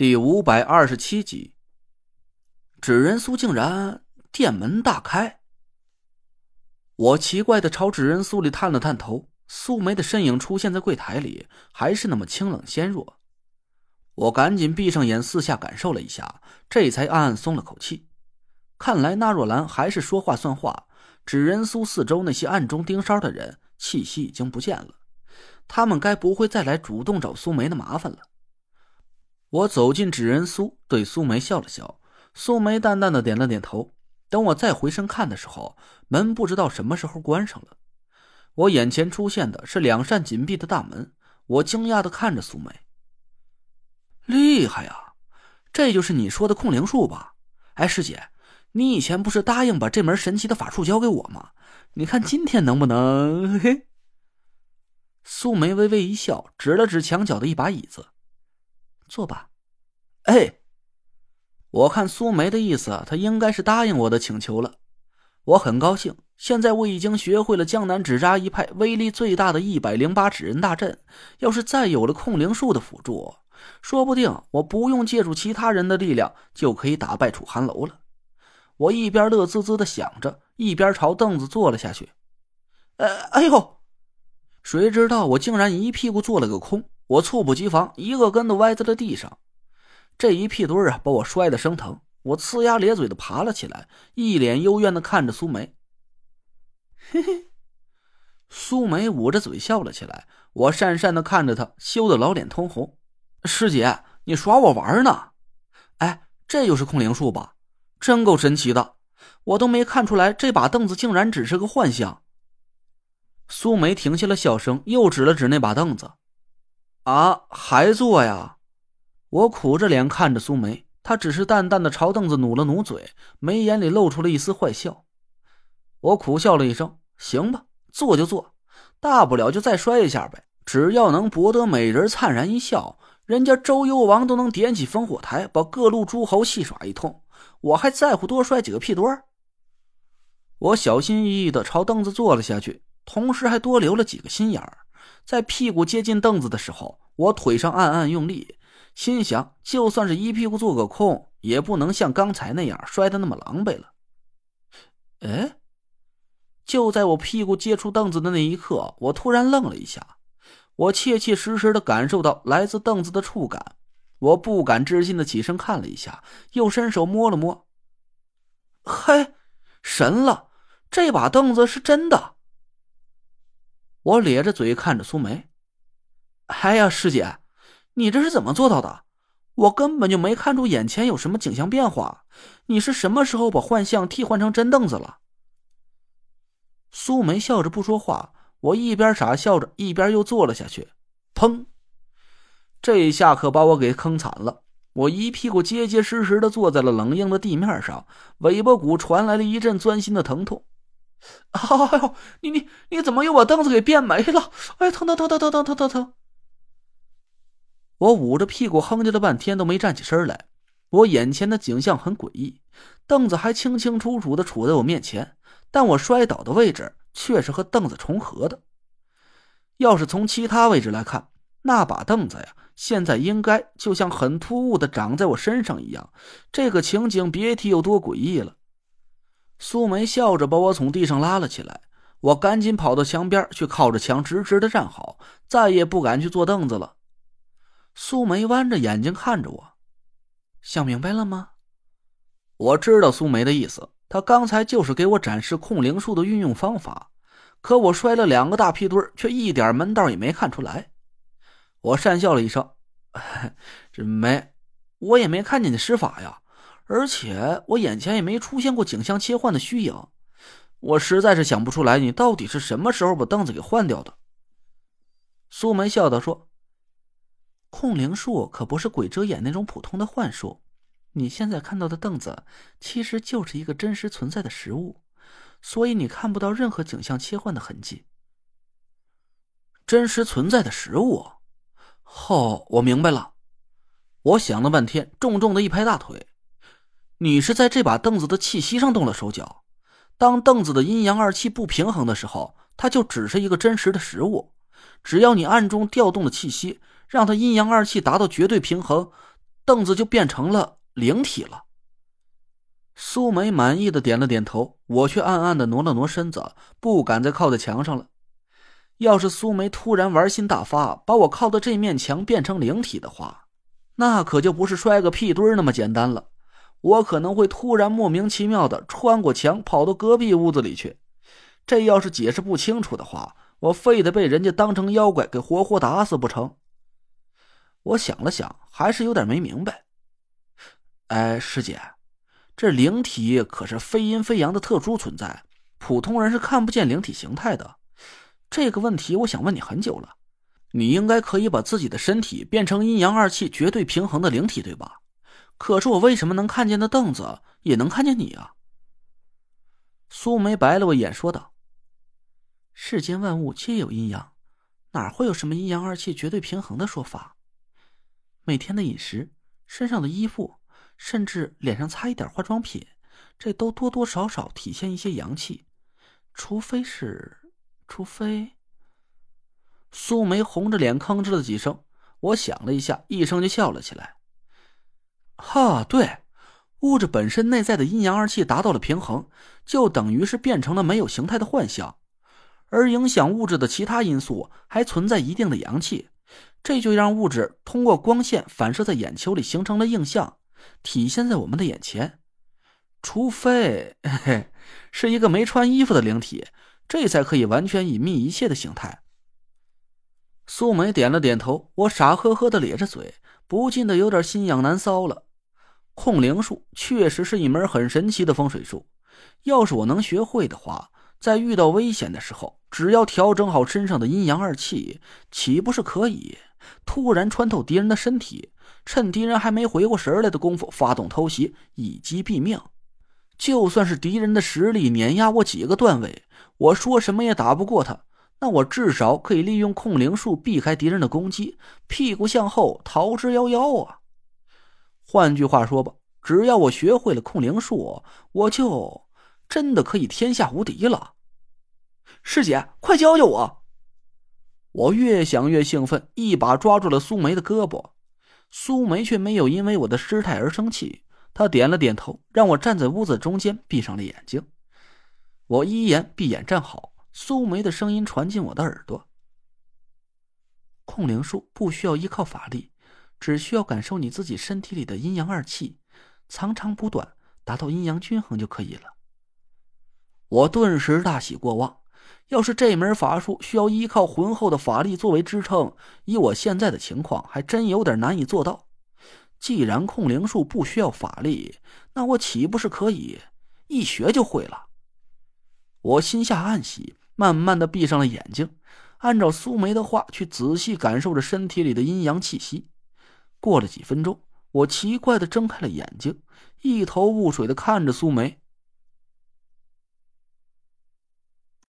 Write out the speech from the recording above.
第五百二十七集，纸人苏竟然店门大开。我奇怪的朝纸人苏里探了探头，苏梅的身影出现在柜台里，还是那么清冷纤弱。我赶紧闭上眼，四下感受了一下，这才暗暗松了口气。看来那若兰还是说话算话。纸人苏四周那些暗中盯梢的人，气息已经不见了，他们该不会再来主动找苏梅的麻烦了。我走进纸人苏，对苏梅笑了笑。苏梅淡淡的点了点头。等我再回身看的时候，门不知道什么时候关上了。我眼前出现的是两扇紧闭的大门。我惊讶的看着苏梅，厉害呀，这就是你说的控灵术吧？哎，师姐，你以前不是答应把这门神奇的法术交给我吗？你看今天能不能？嘿嘿。苏梅微微一笑，指了指墙角的一把椅子。坐吧，哎，我看苏梅的意思，她应该是答应我的请求了。我很高兴，现在我已经学会了江南纸扎一派威力最大的一百零八纸人大阵。要是再有了控灵术的辅助，说不定我不用借助其他人的力量就可以打败楚寒楼了。我一边乐滋滋的想着，一边朝凳子坐了下去。呃，哎呦，谁知道我竟然一屁股坐了个空。我猝不及防，一个跟头歪在了地上，这一屁墩儿啊，把我摔得生疼。我呲牙咧嘴的爬了起来，一脸幽怨的看着苏梅。嘿嘿，苏梅捂着嘴笑了起来。我讪讪的看着她，羞得老脸通红。师姐，你耍我玩呢？哎，这就是控灵术吧？真够神奇的，我都没看出来这把凳子竟然只是个幻象。苏梅停下了笑声，又指了指那把凳子。啊，还坐呀！我苦着脸看着苏梅，她只是淡淡的朝凳子努了努嘴，眉眼里露出了一丝坏笑。我苦笑了一声：“行吧，坐就坐，大不了就再摔一下呗。只要能博得美人灿然一笑，人家周幽王都能点起烽火台，把各路诸侯戏耍一通，我还在乎多摔几个屁墩儿？”我小心翼翼的朝凳子坐了下去，同时还多留了几个心眼儿。在屁股接近凳子的时候，我腿上暗暗用力，心想：就算是一屁股坐个空，也不能像刚才那样摔得那么狼狈了。哎，就在我屁股接触凳子的那一刻，我突然愣了一下，我切切实实的感受到来自凳子的触感。我不敢置信的起身看了一下，又伸手摸了摸。嘿，神了！这把凳子是真的。我咧着嘴看着苏梅，哎呀，师姐，你这是怎么做到的？我根本就没看出眼前有什么景象变化。你是什么时候把幻象替换成真凳子了？苏梅笑着不说话，我一边傻笑着，一边又坐了下去。砰！这一下可把我给坑惨了，我一屁股结结实实的坐在了冷硬的地面上，尾巴骨传来了一阵钻心的疼痛。哎呦，你你你怎么又把凳子给变没了？哎，疼疼疼疼疼疼疼疼！我捂着屁股哼唧了半天都没站起身来。我眼前的景象很诡异，凳子还清清楚楚的杵在我面前，但我摔倒的位置却是和凳子重合的。要是从其他位置来看，那把凳子呀，现在应该就像很突兀的长在我身上一样。这个情景别提有多诡异了。苏梅笑着把我从地上拉了起来，我赶紧跑到墙边去，靠着墙直直的站好，再也不敢去坐凳子了。苏梅弯着眼睛看着我，想明白了吗？我知道苏梅的意思，她刚才就是给我展示控灵术的运用方法，可我摔了两个大屁墩却一点门道也没看出来。我讪笑了一声：“ 这没，我也没看见你施法呀。”而且我眼前也没出现过景象切换的虚影，我实在是想不出来你到底是什么时候把凳子给换掉的。苏梅笑道：“说，控灵术可不是鬼遮眼那种普通的幻术，你现在看到的凳子其实就是一个真实存在的实物，所以你看不到任何景象切换的痕迹。真实存在的实物？哦，我明白了。我想了半天，重重的一拍大腿。”你是在这把凳子的气息上动了手脚。当凳子的阴阳二气不平衡的时候，它就只是一个真实的实物。只要你暗中调动了气息，让它阴阳二气达到绝对平衡，凳子就变成了灵体了。苏梅满意的点了点头，我却暗暗的挪了挪身子，不敢再靠在墙上了。要是苏梅突然玩心大发，把我靠的这面墙变成灵体的话，那可就不是摔个屁墩那么简单了。我可能会突然莫名其妙的穿过墙，跑到隔壁屋子里去。这要是解释不清楚的话，我非得被人家当成妖怪给活活打死不成？我想了想，还是有点没明白。哎，师姐，这灵体可是非阴非阳的特殊存在，普通人是看不见灵体形态的。这个问题我想问你很久了。你应该可以把自己的身体变成阴阳二气绝对平衡的灵体，对吧？可是我为什么能看见那凳子，也能看见你啊？苏梅白了我一眼，说道：“世间万物皆有阴阳，哪会有什么阴阳二气绝对平衡的说法？每天的饮食、身上的衣服，甚至脸上擦一点化妆品，这都多多少少体现一些阳气。除非是……除非……”苏梅红着脸吭哧了几声，我想了一下，一声就笑了起来。哈，对，物质本身内在的阴阳二气达到了平衡，就等于是变成了没有形态的幻象，而影响物质的其他因素还存在一定的阳气，这就让物质通过光线反射在眼球里形成了映像，体现在我们的眼前。除非嘿嘿是一个没穿衣服的灵体，这才可以完全隐秘一切的形态。苏梅点了点头，我傻呵呵的咧着嘴，不禁的有点心痒难搔了。控灵术确实是一门很神奇的风水术，要是我能学会的话，在遇到危险的时候，只要调整好身上的阴阳二气，岂不是可以突然穿透敌人的身体，趁敌人还没回过神来的功夫发动偷袭，一击毙命？就算是敌人的实力碾压我几个段位，我说什么也打不过他，那我至少可以利用控灵术避开敌人的攻击，屁股向后逃之夭夭啊！换句话说吧，只要我学会了控灵术，我就真的可以天下无敌了。师姐，快教教我！我越想越兴奋，一把抓住了苏梅的胳膊。苏梅却没有因为我的失态而生气，她点了点头，让我站在屋子中间，闭上了眼睛。我依言闭眼站好，苏梅的声音传进我的耳朵：“控灵术不需要依靠法力。”只需要感受你自己身体里的阴阳二气，藏长补短，达到阴阳均衡就可以了。我顿时大喜过望。要是这门法术需要依靠浑厚的法力作为支撑，以我现在的情况，还真有点难以做到。既然控灵术不需要法力，那我岂不是可以一学就会了？我心下暗喜，慢慢的闭上了眼睛，按照苏梅的话去仔细感受着身体里的阴阳气息。过了几分钟，我奇怪的睁开了眼睛，一头雾水的看着苏梅。